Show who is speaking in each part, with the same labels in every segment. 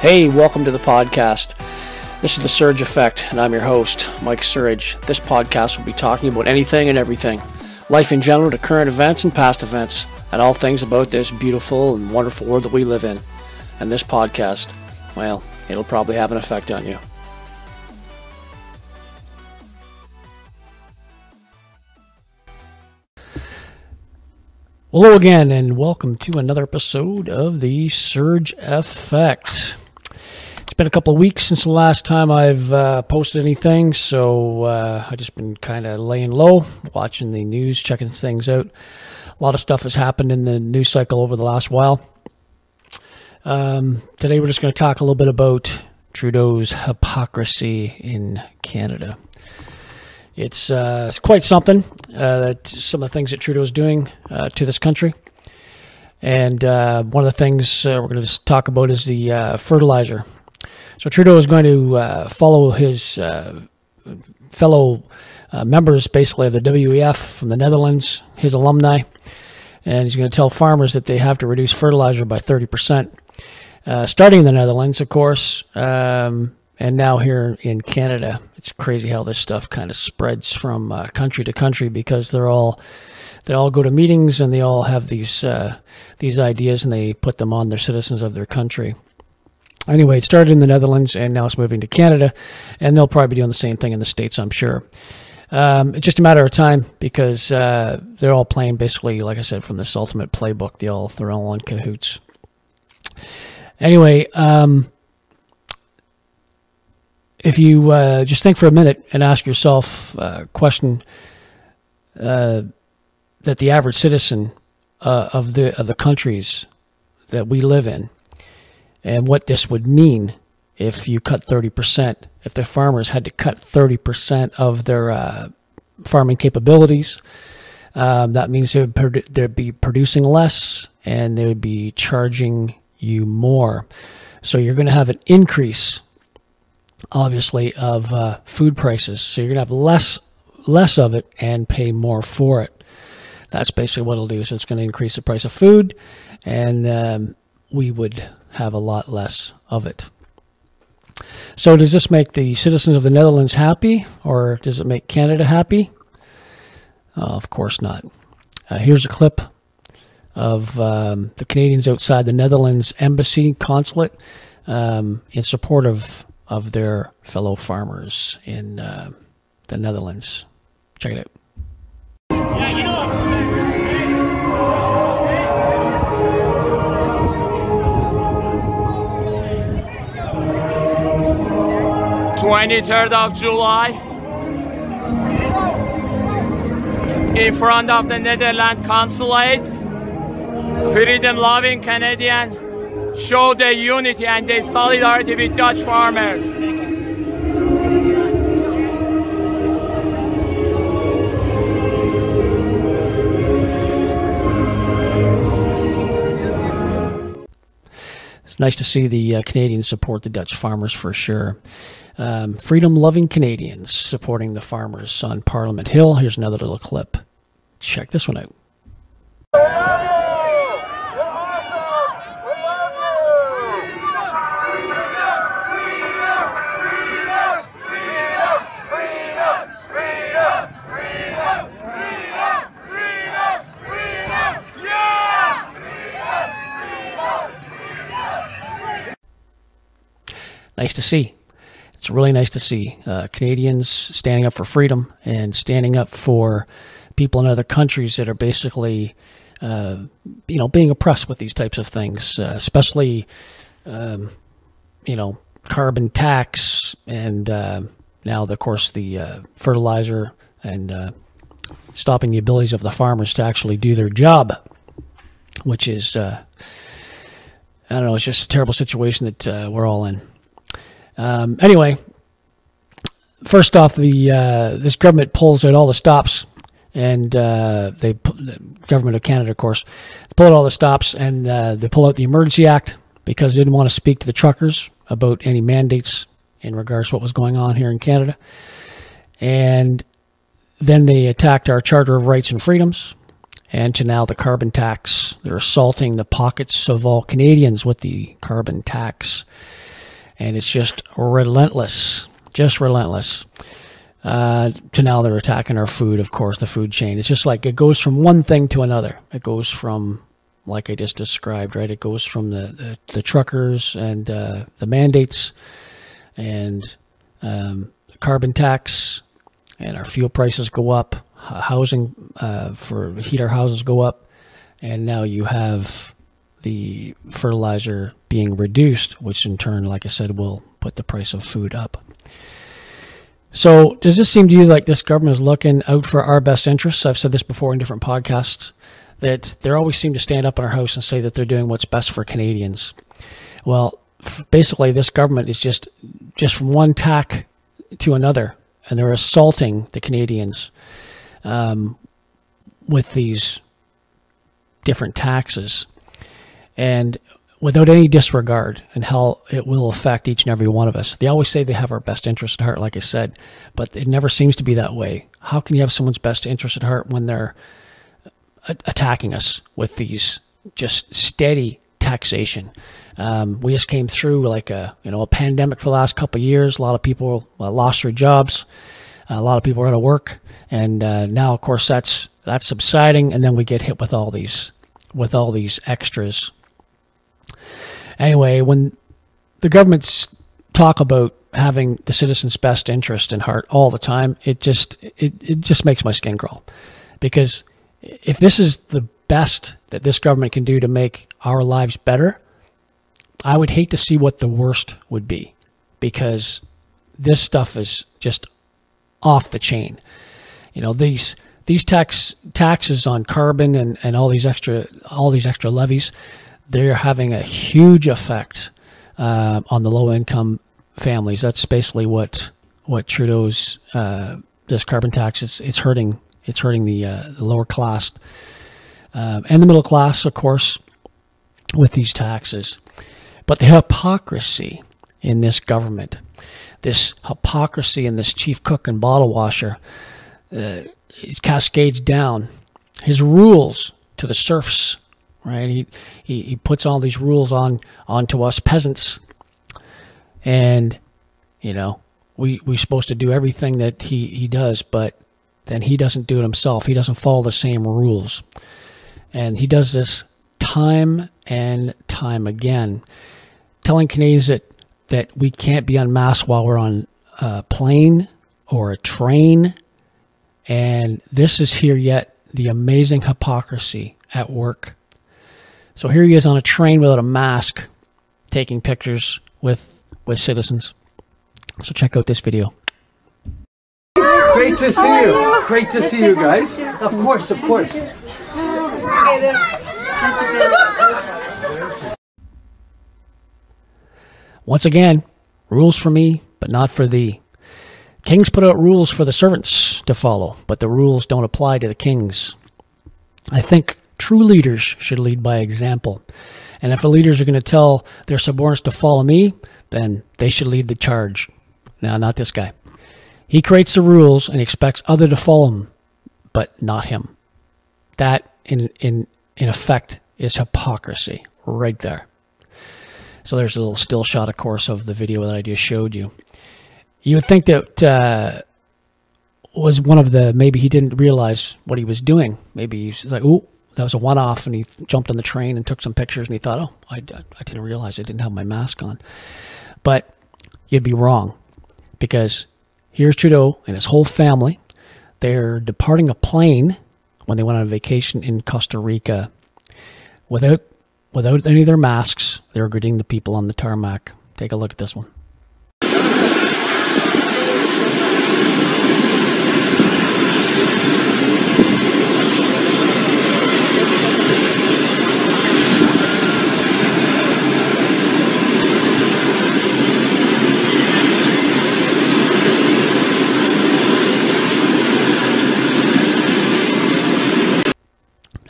Speaker 1: Hey, welcome to the podcast. This is the Surge Effect, and I'm your host, Mike Surge. This podcast will be talking about anything and everything life in general to current events and past events, and all things about this beautiful and wonderful world that we live in. And this podcast, well, it'll probably have an effect on you. Hello again, and welcome to another episode of the Surge Effect. Been a couple of weeks since the last time I've uh, posted anything, so uh, I've just been kind of laying low, watching the news, checking things out. A lot of stuff has happened in the news cycle over the last while. Um, today, we're just going to talk a little bit about Trudeau's hypocrisy in Canada. It's, uh, it's quite something uh, that some of the things that Trudeau is doing uh, to this country. And uh, one of the things uh, we're going to talk about is the uh, fertilizer. So Trudeau is going to follow his fellow members, basically, of the WEF from the Netherlands, his alumni, and he's going to tell farmers that they have to reduce fertilizer by 30%. starting in the Netherlands, of course, um, and now here in Canada, it's crazy how this stuff kind of spreads from uh, country to country because they're all they all go to meetings and they all have these uh, these ideas and they put them on their citizens of their country. Anyway, it started in the Netherlands and now it's moving to Canada, and they'll probably be doing the same thing in the states, I'm sure. Um, it's just a matter of time because uh, they're all playing basically, like I said, from this ultimate playbook. They all they're all in cahoots. Anyway. Um, if you uh, just think for a minute and ask yourself a question uh, that the average citizen uh, of the of the countries that we live in, and what this would mean if you cut thirty percent, if the farmers had to cut thirty percent of their uh, farming capabilities, um, that means they would they'd be producing less and they would be charging you more. So you're going to have an increase obviously, of uh, food prices. So you're going to have less less of it and pay more for it. That's basically what it'll do. So it's going to increase the price of food, and um, we would have a lot less of it. So does this make the citizens of the Netherlands happy, or does it make Canada happy? Uh, of course not. Uh, here's a clip of um, the Canadians outside the Netherlands embassy consulate um, in support of of their fellow farmers in uh, the Netherlands. Check it out.
Speaker 2: 23rd of July in front of the Netherlands consulate freedom loving Canadian show their unity and their solidarity with Dutch farmers.
Speaker 1: Nice to see the uh, Canadians support the Dutch farmers for sure. Um, Freedom loving Canadians supporting the farmers on Parliament Hill. Here's another little clip. Check this one out. Nice to see. It's really nice to see uh, Canadians standing up for freedom and standing up for people in other countries that are basically, uh, you know, being oppressed with these types of things, uh, especially, um, you know, carbon tax and uh, now, of course, the uh, fertilizer and uh, stopping the abilities of the farmers to actually do their job, which is, I don't know, it's just a terrible situation that we're all in. Um, anyway, first off, the uh, this government pulls out all the stops, and uh, they the government of Canada, of course, pull out all the stops, and uh, they pull out the Emergency Act because they didn't want to speak to the truckers about any mandates in regards to what was going on here in Canada, and then they attacked our Charter of Rights and Freedoms. And to now the carbon tax. They're assaulting the pockets of all Canadians with the carbon tax. And it's just relentless, just relentless. Uh, to now they're attacking our food, of course, the food chain. It's just like it goes from one thing to another. It goes from, like I just described, right? It goes from the, the, the truckers and uh, the mandates and um, carbon tax, and our fuel prices go up, housing uh, for heat our houses go up, and now you have the fertilizer being reduced, which in turn, like I said, will put the price of food up. So, does this seem to you like this government is looking out for our best interests? I've said this before in different podcasts that they always seem to stand up in our house and say that they're doing what's best for Canadians. Well, basically, this government is just just from one tack to another, and they're assaulting the Canadians um, with these different taxes, and without any disregard and how it will affect each and every one of us. They always say they have our best interest at heart, like I said, but it never seems to be that way. How can you have someone's best interest at heart when they're attacking us with these just steady taxation? Um, we just came through like a you know a pandemic for the last couple years. A lot of people uh, lost their jobs. A lot of people are out of work, and uh, now of course that's that's subsiding, and then we get hit with all these with all these extras Anyway, when the governments talk about having the citizens' best interest in heart all the time, it just it, it just makes my skin crawl. Because if this is the best that this government can do to make our lives better, I would hate to see what the worst would be. Because this stuff is just off the chain. You know, these these tax taxes on carbon and, and all these extra all these extra levies, they're having a huge effect uh, on the low income families. That's basically what what Trudeau's uh, this carbon tax is. It's hurting. It's hurting the, uh, the lower class um, and the middle class, of course, with these taxes. But the hypocrisy in this government, this hypocrisy in this chief cook and bottle washer, uh, it cascades down. His rules to the serfs right? He, he, he puts all these rules on onto us peasants, and you know we we're supposed to do everything that he he does, but then he doesn't do it himself. He doesn't follow the same rules, and he does this time and time again, telling Canadians that that we can't be unmasked while we're on a plane or a train. And this is here yet the amazing hypocrisy at work so here he is on a train without a mask, taking pictures with with citizens. So check out this video.
Speaker 3: Great to see you. Great to see you guys. Of course, of course.
Speaker 1: Once again, rules for me, but not for thee. Kings put out rules for the servants to follow, but the rules don't apply to the kings. I think True leaders should lead by example. And if the leaders are going to tell their subordinates to follow me, then they should lead the charge. Now, not this guy. He creates the rules and expects other to follow him, but not him. That, in, in, in effect, is hypocrisy right there. So there's a little still shot, of course, of the video that I just showed you. You would think that uh, was one of the maybe he didn't realize what he was doing. Maybe he's like, "Oh, that was a one off and he jumped on the train and took some pictures and he thought, oh, I, I didn't realize I didn't have my mask on. But you'd be wrong because here's Trudeau and his whole family. They're departing a plane when they went on a vacation in Costa Rica without without any of their masks. They're greeting the people on the tarmac. Take a look at this one.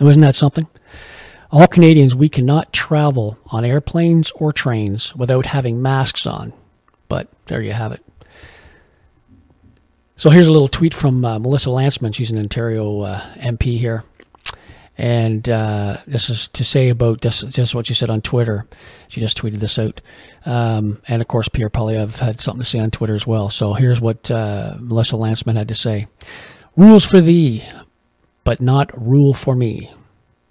Speaker 1: Wasn't that something? All Canadians, we cannot travel on airplanes or trains without having masks on. But there you have it. So here's a little tweet from uh, Melissa Lantsman. She's an Ontario uh, MP here. And uh, this is to say about just, just what she said on Twitter. She just tweeted this out. Um, and of course, Pierre Poilievre had something to say on Twitter as well. So here's what uh, Melissa Lantsman had to say Rules for thee, but not rule for me.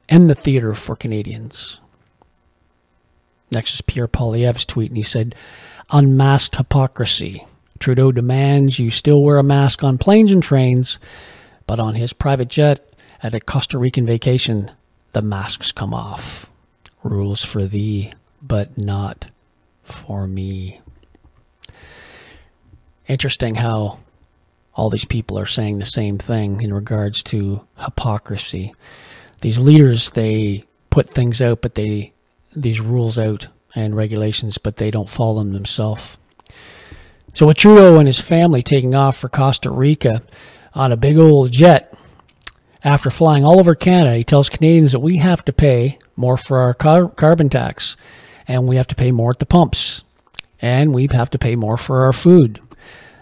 Speaker 1: End the theater for Canadians. Next is Pierre Poilievre's tweet, and he said, Unmasked hypocrisy. Trudeau demands you still wear a mask on planes and trains, but on his private jet at a Costa Rican vacation, the masks come off. Rules for thee, but not for me. Interesting how all these people are saying the same thing in regards to hypocrisy. These leaders, they put things out, but they these rules out and regulations, but they don't follow them themselves. So with Trudeau and his family taking off for Costa Rica on a big old jet, after flying all over Canada, he tells Canadians that we have to pay more for our car- carbon tax, and we have to pay more at the pumps, and we have to pay more for our food.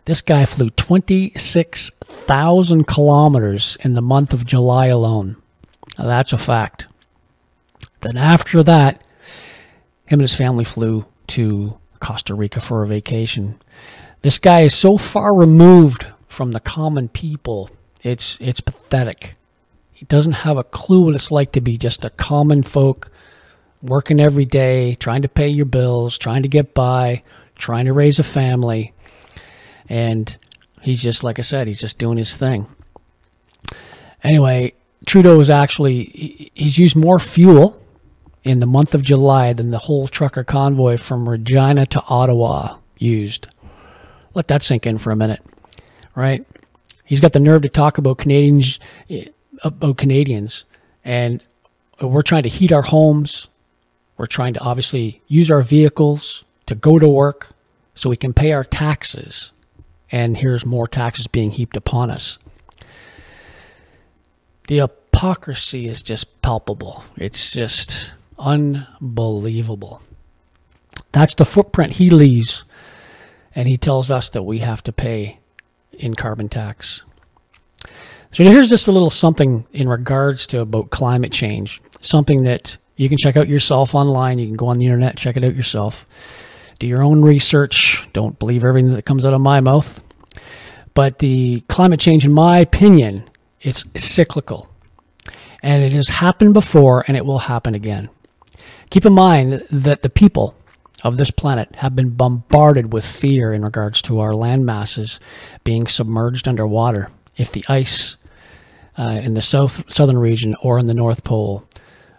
Speaker 1: This guy flew 26,000 kilometers in the month of July alone. Now, that's a fact. Then after that, him and his family flew to Costa Rica for a vacation. This guy is so far removed from the common people. It's it's pathetic. He doesn't have a clue what it's like to be just a common folk working every day, trying to pay your bills, trying to get by, trying to raise a family. And he's just like I said, he's just doing his thing. Anyway, Trudeau is actually he's used more fuel in the month of July than the whole trucker convoy from Regina to Ottawa used. Let that sink in for a minute, right? He's got the nerve to talk about Canadians, eh, about Canadians, and we're trying to heat our homes. We're trying to obviously use our vehicles to go to work so we can pay our taxes. And here's more taxes being heaped upon us. The hypocrisy is just palpable. It's just Unbelievable. That's the footprint he leaves, and he tells us that we have to pay in carbon tax. So here's just a little something in regards to about climate change, something that you can check out yourself online. You can go on the internet, check it out yourself. Do your own research. Don't believe everything that comes out of my mouth. But the climate change, in my opinion, it's cyclical. And it has happened before and it will happen again. Keep in mind that the people of this planet have been bombarded with fear in regards to our land masses being submerged underwater. If the ice uh, in the south southern region or in the North Pole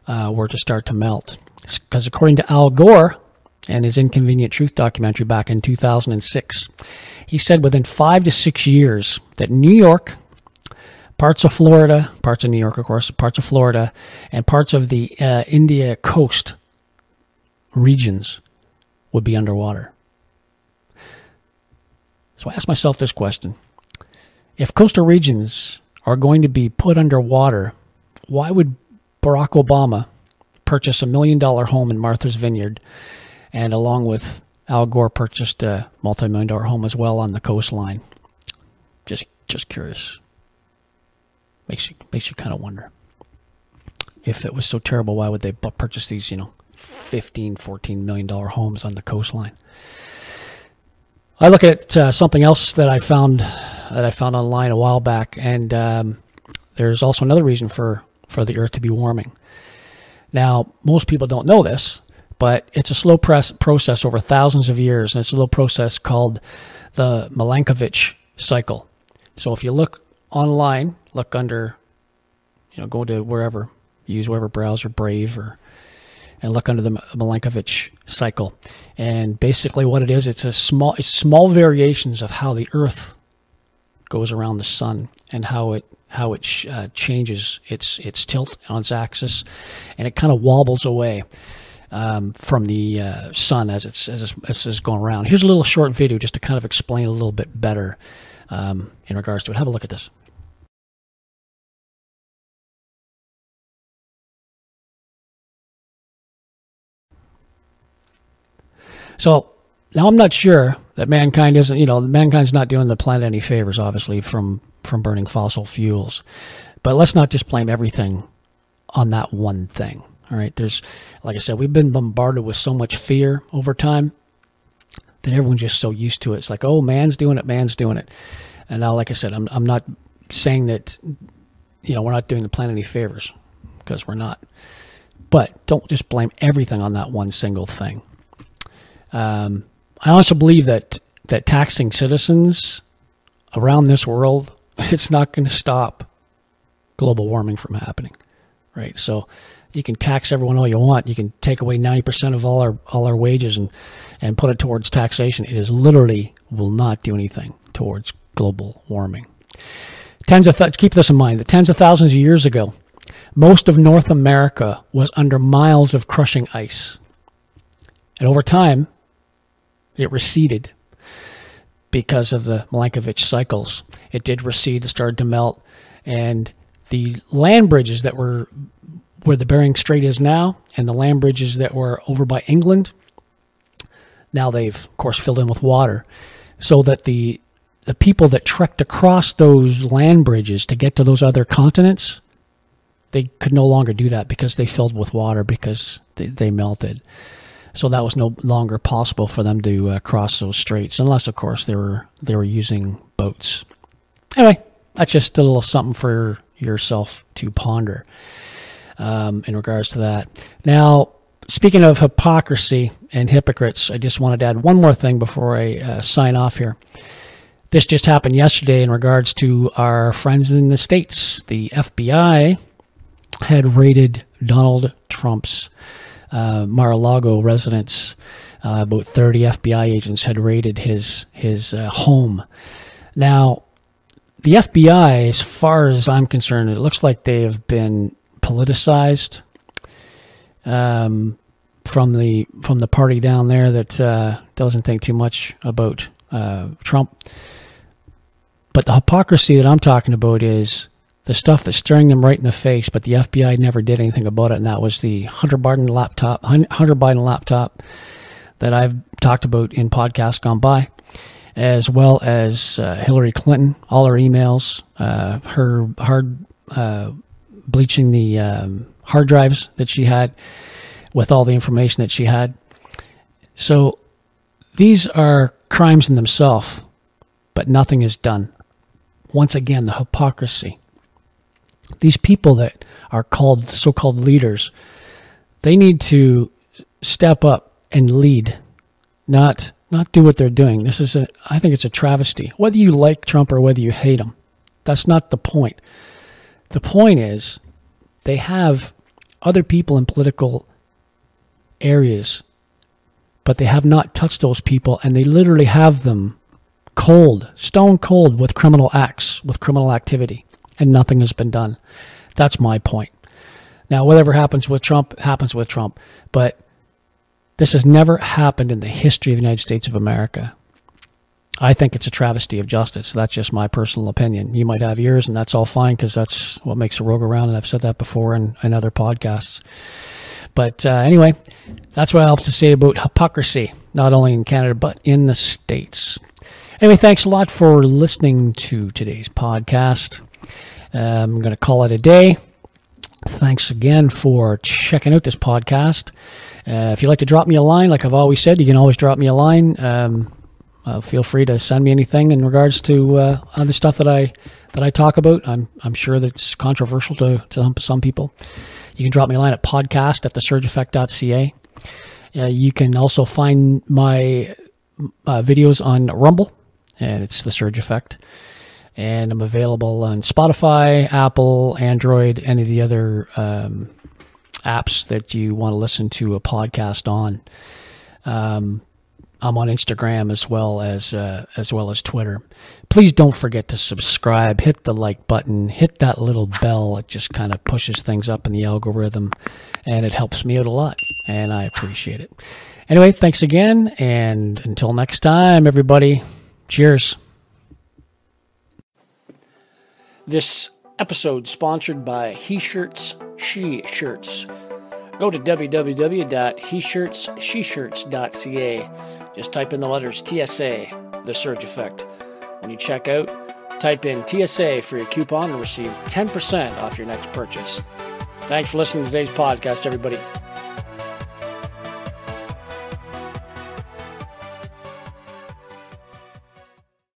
Speaker 1: uh, were to start to melt, because according to Al Gore and his Inconvenient Truth documentary back in 2006, he said within five to six years that New York, parts of Florida, parts of New York, of course, parts of Florida, and parts of the uh, India coast regions would be underwater. So I asked myself this question If coastal regions are going to be put underwater, why would Barack Obama purchase a million dollar home in Martha's Vineyard and, along with Al Gore, purchased a multi million dollar home as well on the coastline? Just, just curious. Makes you makes you kind of wonder. If it was so terrible why would they purchase these you know 15 14 million dollar homes on the coastline? I look at uh, something else that i found that i found online a while back and um, there's also another reason for for the earth to be warming. Now most people don't know this but it's a slow press process over thousands of years and it's a little process called the milankovitch cycle so if you look online look under, you know, go to wherever, use whatever browser, Brave or, and look under the Milankovitch cycle. And basically, what it is, it's a small, it's small variations of how the Earth goes around the sun and how it how it sh- uh, changes its its tilt on its axis, and it kind of wobbles away. Um, from the uh, sun as it's, as it's as it's going around. Here's a little short video just to kind of explain a little bit better um, in regards to it. Have a look at this. So now I'm not sure that mankind isn't, you know, mankind's not doing the planet any favors, obviously, from from burning fossil fuels. But let's not just blame everything on that one thing. All right. There's, like I said, we've been bombarded with so much fear over time that everyone's just so used to it. It's like, oh, man's doing it, man's doing it. And now, like I said, I'm, I'm not saying that, you know, we're not doing the planet any favors because we're not. But don't just blame everything on that one single thing. Um, I also believe that that taxing citizens around this world, it's not going to stop global warming from happening, right? So you can tax everyone all you want. You can take away ninety percent of all our all our wages and and put it towards taxation. It is literally will not do anything towards global warming. Tens of th- keep this in mind. The tens of thousands of years ago, most of North America was under miles of crushing ice, and over time, it receded because of the Milankovitch cycles. It did recede, it started to melt, and the land bridges that were where the Bering Strait is now, and the land bridges that were over by England, now they've of course filled in with water, so that the the people that trekked across those land bridges to get to those other continents, they could no longer do that because they filled with water because they, they melted. So that was no longer possible for them to uh, cross those straits, unless, of course, they were they were using boats. Anyway, that's just a little something for yourself to ponder um, in regards to that. Now, speaking of hypocrisy and hypocrites, I just wanted to add one more thing before I uh, sign off here. This just happened yesterday in regards to our friends in the States. The FBI had raided Donald Trump's uh, Mar-a-Lago residence. Uh, about 30 FBI agents had raided his his uh, home. Now, the FBI, as far as I'm concerned, it looks like they have been politicized um, from the from the party down there that uh, doesn't think too much about uh, Trump. But the hypocrisy that I'm talking about is the stuff that's staring them right in the face, but the FBI never did anything about it, and that was the Hunter Biden laptop, Hunter Biden laptop that I've talked about in podcasts gone by, as well as uh, Hillary Clinton, all her emails, uh, her hard uh, bleaching the um, hard drives that she had with all the information that she had. So these are crimes in themselves, but nothing is done once again, the hypocrisy. These people that are called so called leaders, they need to step up and lead, not not do what they're doing. This is a I think it's a travesty. Whether you like Trump or whether you hate him, that's not the point. The point is they have other people in political areas, but they have not touched those people and they literally have them cold, stone cold with criminal acts, with criminal activity, and nothing has been done. That's my point. Now, whatever happens with Trump happens with Trump, but this has never happened in the history of the United States of America. I think it's a travesty of justice. That's just my personal opinion. You might have yours, and that's all fine because that's what makes a rogue around, and I've said that before in, in other podcasts. But uh, anyway, that's what I have to say about hypocrisy, not only in Canada, but in the States. Anyway, thanks a lot for listening to today's podcast. Um, I'm going to call it a day. Thanks again for checking out this podcast. Uh, if you'd like to drop me a line, like I've always said, you can always drop me a line. Um, uh, feel free to send me anything in regards to uh, other stuff that I that I talk about. I'm I'm sure that's controversial to, to some people. You can drop me a line at podcast at thesurgeeffect.ca. Uh, you can also find my uh, videos on Rumble and it's the Surge Effect. And I'm available on Spotify, Apple, Android, any of the other um, apps that you want to listen to a podcast on. Um, I'm on Instagram as well as uh, as well as Twitter. Please don't forget to subscribe. Hit the like button. Hit that little bell. It just kind of pushes things up in the algorithm, and it helps me out a lot. And I appreciate it. Anyway, thanks again, and until next time, everybody. Cheers. This episode sponsored by He Shirts, She Shirts. Go to www.heshirtssheshirts.ca. Just type in the letters TSA, the Surge Effect. When you check out, type in TSA for your coupon and receive 10% off your next purchase. Thanks for listening to today's podcast, everybody.